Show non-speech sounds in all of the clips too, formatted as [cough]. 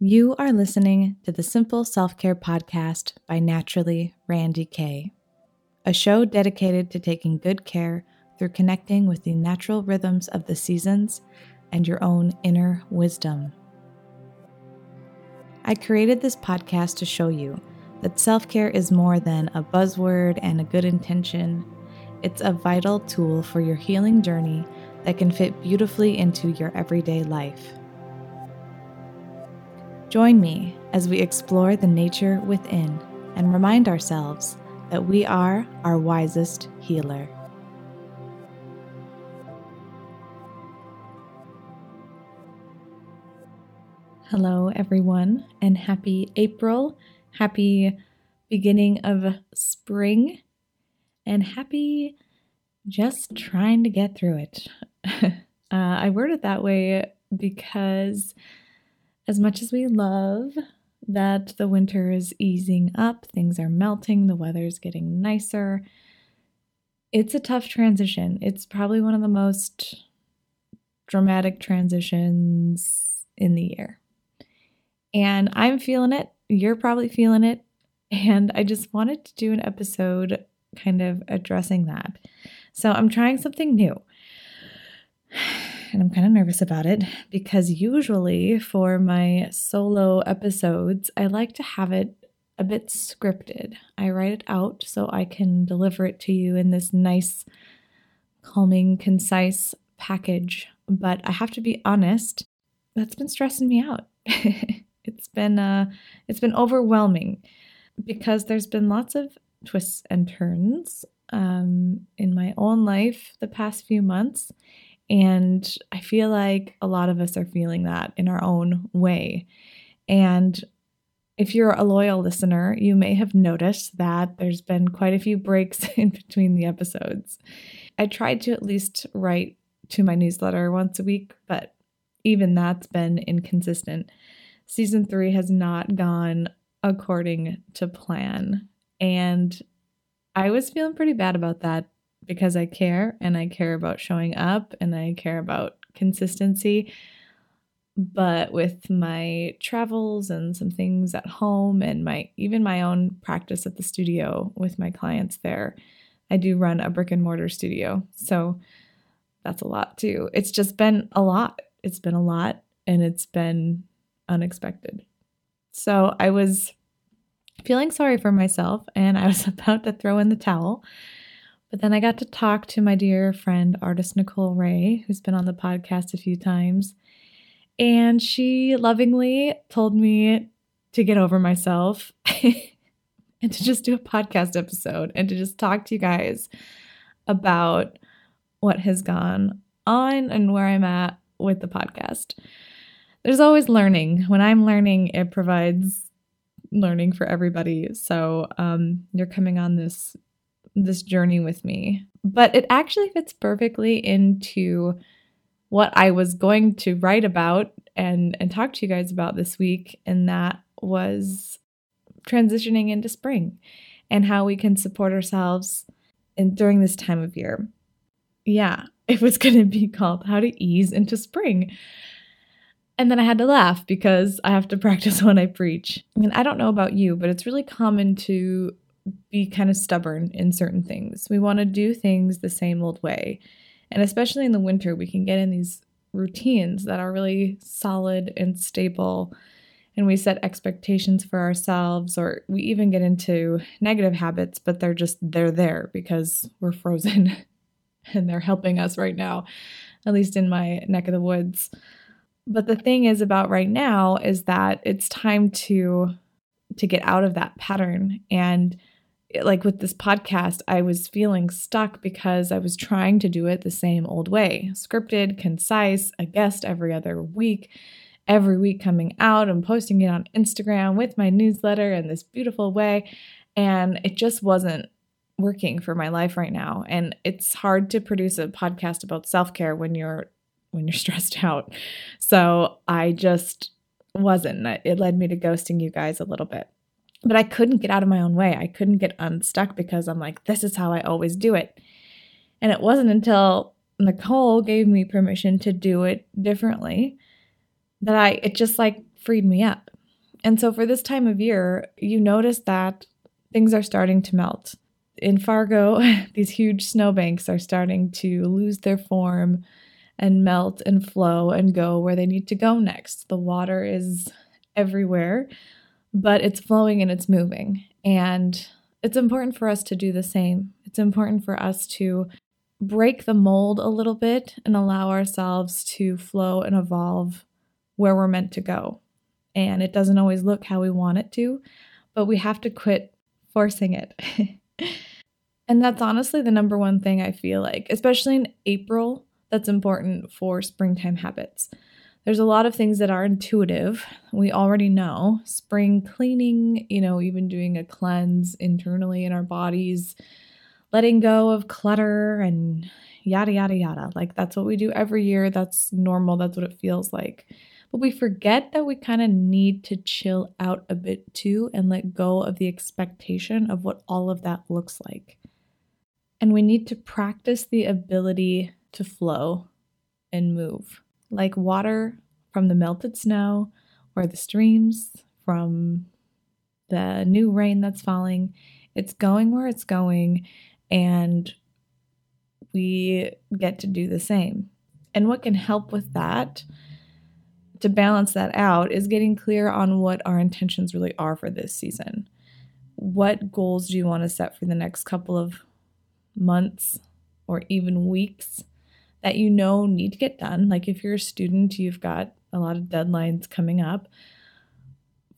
You are listening to the Simple Self Care Podcast by Naturally Randy Kay, a show dedicated to taking good care through connecting with the natural rhythms of the seasons and your own inner wisdom. I created this podcast to show you that self care is more than a buzzword and a good intention. It's a vital tool for your healing journey that can fit beautifully into your everyday life. Join me as we explore the nature within and remind ourselves that we are our wisest healer. Hello, everyone, and happy April. Happy beginning of spring, and happy just trying to get through it. [laughs] uh, I word it that way because, as much as we love that the winter is easing up, things are melting, the weather's getting nicer, it's a tough transition. It's probably one of the most dramatic transitions in the year. And I'm feeling it. You're probably feeling it. And I just wanted to do an episode kind of addressing that. So I'm trying something new. And I'm kind of nervous about it because usually for my solo episodes, I like to have it a bit scripted. I write it out so I can deliver it to you in this nice, calming, concise package. But I have to be honest, that's been stressing me out. [laughs] it's been uh it's been overwhelming because there's been lots of twists and turns um, in my own life the past few months. And I feel like a lot of us are feeling that in our own way. And if you're a loyal listener, you may have noticed that there's been quite a few breaks [laughs] in between the episodes. I tried to at least write to my newsletter once a week, but even that's been inconsistent. Season three has not gone according to plan. And I was feeling pretty bad about that because I care and I care about showing up and I care about consistency. But with my travels and some things at home and my even my own practice at the studio with my clients there, I do run a brick and mortar studio. So that's a lot too. It's just been a lot. It's been a lot and it's been unexpected. So I was feeling sorry for myself and I was [laughs] about to throw in the towel. But then I got to talk to my dear friend, artist Nicole Ray, who's been on the podcast a few times. And she lovingly told me to get over myself [laughs] and to just do a podcast episode and to just talk to you guys about what has gone on and where I'm at with the podcast. There's always learning. When I'm learning, it provides learning for everybody. So um, you're coming on this this journey with me. But it actually fits perfectly into what I was going to write about and and talk to you guys about this week, and that was transitioning into spring and how we can support ourselves in during this time of year. Yeah, [laughs] it was going to be called How to Ease into Spring. And then I had to laugh because I have to [laughs] practice when I preach. I mean, I don't know about you, but it's really common to be kind of stubborn in certain things. We want to do things the same old way. And especially in the winter, we can get in these routines that are really solid and stable. And we set expectations for ourselves, or we even get into negative habits, but they're just, they're there because we're frozen [laughs] and they're helping us right now, at least in my neck of the woods. But the thing is about right now is that it's time to to get out of that pattern and like with this podcast, I was feeling stuck because I was trying to do it the same old way scripted, concise, a guest every other week, every week coming out and posting it on Instagram with my newsletter in this beautiful way. And it just wasn't working for my life right now. And it's hard to produce a podcast about self care when you're when you're [laughs] stressed out. So I just wasn't. It led me to ghosting you guys a little bit. But I couldn't get out of my own way. I couldn't get unstuck because I'm like, this is how I always do it. And it wasn't until Nicole gave me permission to do it differently that I, it just like freed me up. And so for this time of year, you notice that things are starting to melt. In Fargo, [laughs] these huge snowbanks are starting to lose their form and melt and flow and go where they need to go next. The water is everywhere, but it's flowing and it's moving. And it's important for us to do the same. It's important for us to break the mold a little bit and allow ourselves to flow and evolve where we're meant to go. And it doesn't always look how we want it to, but we have to quit forcing it. [laughs] and that's honestly the number one thing I feel like, especially in April, that's important for springtime habits. There's a lot of things that are intuitive. We already know spring cleaning, you know, even doing a cleanse internally in our bodies, letting go of clutter and yada, yada, yada. Like that's what we do every year. That's normal. That's what it feels like. But we forget that we kind of need to chill out a bit too and let go of the expectation of what all of that looks like. And we need to practice the ability to flow and move, like water from the melted snow or the streams from the new rain that's falling. It's going where it's going, and we get to do the same. And what can help with that to balance that out is getting clear on what our intentions really are for this season. What goals do you want to set for the next couple of months or even weeks that you know need to get done? Like if you're a student, you've got a lot of deadlines coming up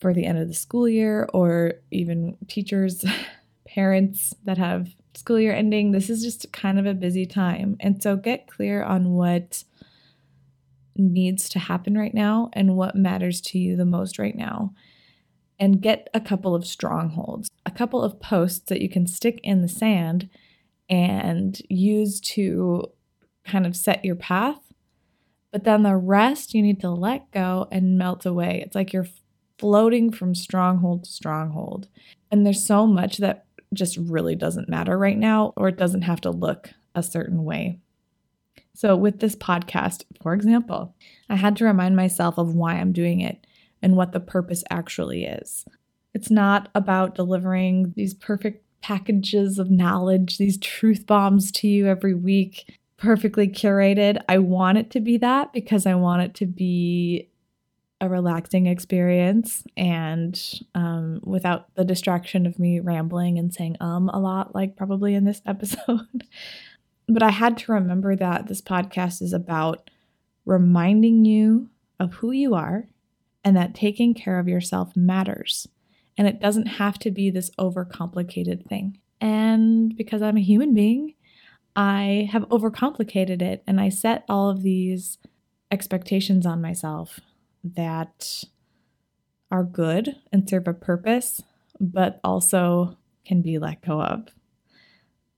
for the end of the school year, or even teachers, [laughs] parents that have school year ending. This is just kind of a busy time. And so get clear on what needs to happen right now and what matters to you the most right now. And get a couple of strongholds, a couple of posts that you can stick in the sand and use to kind of set your path. But then the rest you need to let go and melt away. It's like you're floating from stronghold to stronghold. And there's so much that just really doesn't matter right now, or it doesn't have to look a certain way. So, with this podcast, for example, I had to remind myself of why I'm doing it and what the purpose actually is. It's not about delivering these perfect packages of knowledge, these truth bombs to you every week, perfectly curated. I want it to be that because I want it to be a relaxing experience and um, without the distraction of me rambling and saying um a lot, like probably in this [laughs] episode. But I had to remember that this podcast is about reminding you of who you are and that taking care of yourself matters. And it doesn't have to be this overcomplicated thing. And because I'm a human being, I have overcomplicated it and I set all of these expectations on myself that are good and serve a purpose, but also can be let go of.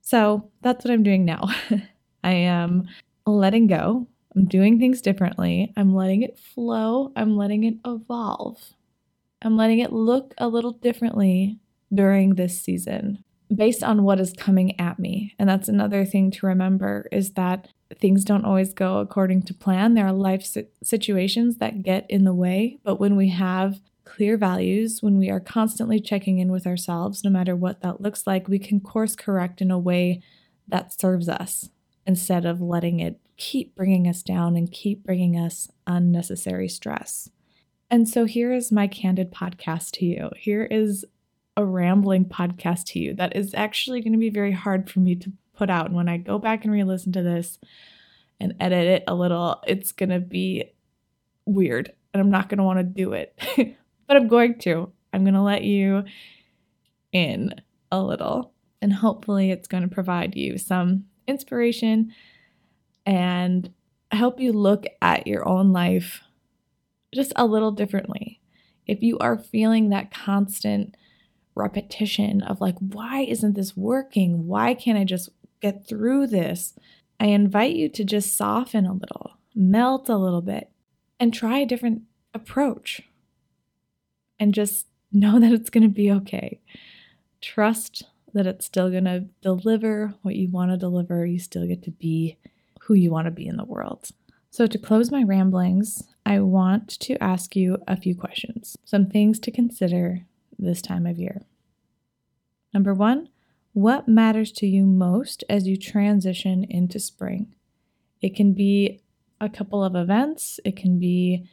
So that's what I'm doing now. [laughs] I am letting go. I'm doing things differently. I'm letting it flow. I'm letting it evolve. I'm letting it look a little differently during this season based on what is coming at me. And that's another thing to remember is that things don't always go according to plan. There are life situations that get in the way, but when we have clear values, when we are constantly checking in with ourselves, no matter what that looks like, we can course correct in a way that serves us instead of letting it keep bringing us down and keep bringing us unnecessary stress. And so here is my candid podcast to you. Here is a rambling podcast to you that is actually going to be very hard for me to put out. And when I go back and re listen to this and edit it a little, it's going to be weird and I'm not going to want to do it. [laughs] but I'm going to. I'm going to let you in a little, and hopefully, it's going to provide you some inspiration and help you look at your own life just a little differently. If you are feeling that constant repetition of like, why isn't this working? Why can't I just get through this? I invite you to just soften a little, melt a little bit, and try a different approach and just know that it's going to be okay. Trust that it's still going to deliver what you want to deliver. You still get to be who you want to be in the world. So, to close my ramblings, I want to ask you a few questions, some things to consider this time of year. Number one, what matters to you most as you transition into spring? It can be a couple of events, it can be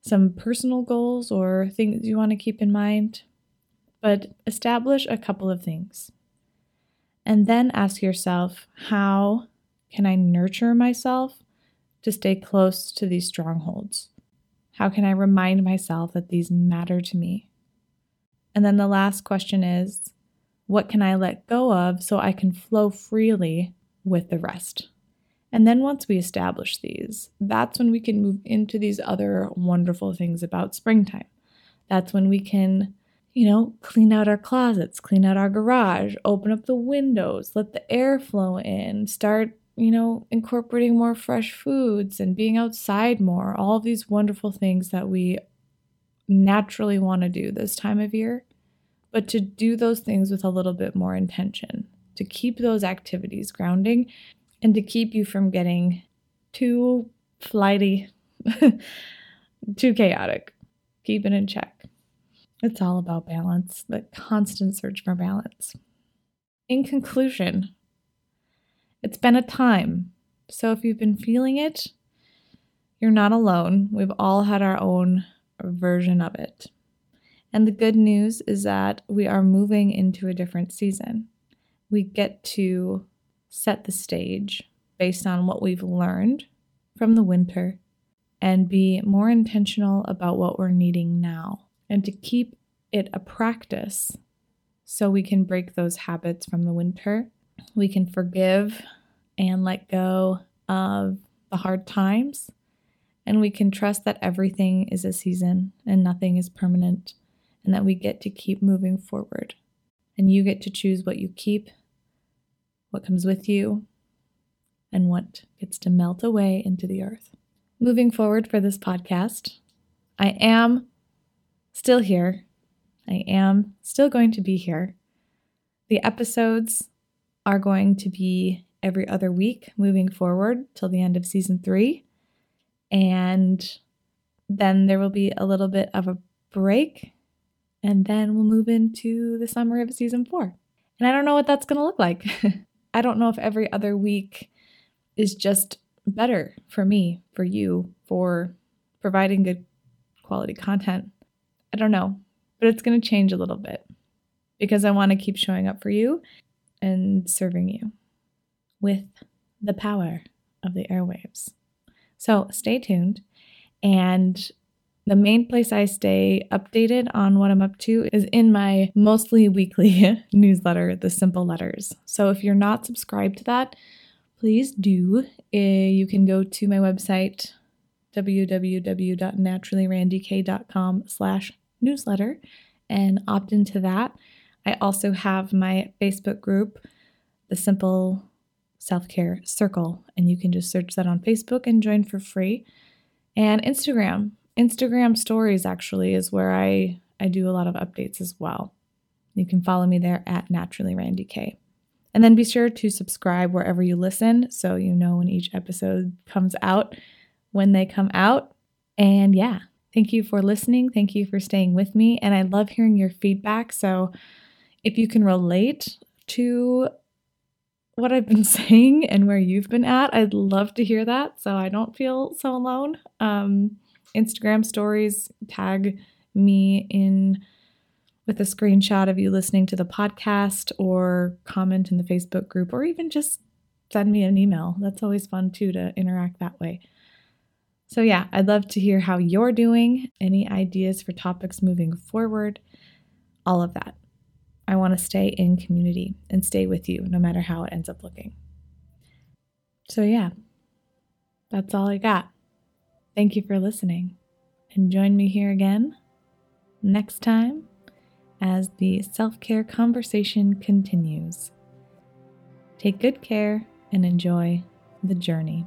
some personal goals or things you want to keep in mind, but establish a couple of things. And then ask yourself, how can I nurture myself to stay close to these strongholds? How can I remind myself that these matter to me? And then the last question is, what can I let go of so I can flow freely with the rest? And then once we establish these, that's when we can move into these other wonderful things about springtime. That's when we can, you know, clean out our closets, clean out our garage, open up the windows, let the air flow in, start, you know, incorporating more fresh foods and being outside more. All of these wonderful things that we naturally want to do this time of year, but to do those things with a little bit more intention, to keep those activities grounding and to keep you from getting too flighty, [laughs] too chaotic. Keep it in check. It's all about balance, the constant search for balance. In conclusion, it's been a time. So if you've been feeling it, you're not alone. We've all had our own version of it. And the good news is that we are moving into a different season. We get to set the stage based on what we've learned from the winter and be more intentional about what we're needing now and to keep it a practice so we can break those habits from the winter. We can forgive and let go of the hard times, and we can trust that everything is a season and nothing is permanent, and that we get to keep moving forward. And you get to choose what you keep what comes with you, and what gets to melt away into the earth. Moving forward for this podcast, I am still here. I am still going to be here. The episodes are going to be every other week moving forward till the end of season three. And then there will be a little bit of a break. And then we'll move into the summer of season four. And I don't know what that's going to look like. [laughs] I don't know if every other week is just better for me, for you, for providing good quality content. I don't know, but it's going to change a little bit because I want to keep showing up for you and serving you with the power of the airwaves. So stay tuned. And the main place I stay updated on what I'm up to is in my mostly weekly [laughs] newsletter, The Simple Letters. So if you're not subscribed to that, please do. Eh, you can go to my website, www.naturallyrandk.com slash newsletter and opt into that. I also have my Facebook group, The Simple Self Care Circle, and you can just search that on Facebook and join for free. And Instagram, Instagram stories actually is where I, I do a lot of updates as well. You can follow me there at Naturally Randy K. And then be sure to subscribe wherever you listen so you know when each episode comes out, when they come out. And yeah, thank you for listening. Thank you for staying with me. And I love hearing your feedback. So if you can relate to what I've been [laughs] saying and where you've been at, I'd love to hear that so I don't feel so alone. Um, Instagram stories, tag me in with a screenshot of you listening to the podcast or comment in the Facebook group or even just send me an email. That's always fun too to interact that way. So, yeah, I'd love to hear how you're doing, any ideas for topics moving forward, all of that. I want to stay in community and stay with you no matter how it ends up looking. So, yeah, that's all I got. Thank you for listening, and join me here again next time as the self care conversation continues. Take good care and enjoy the journey.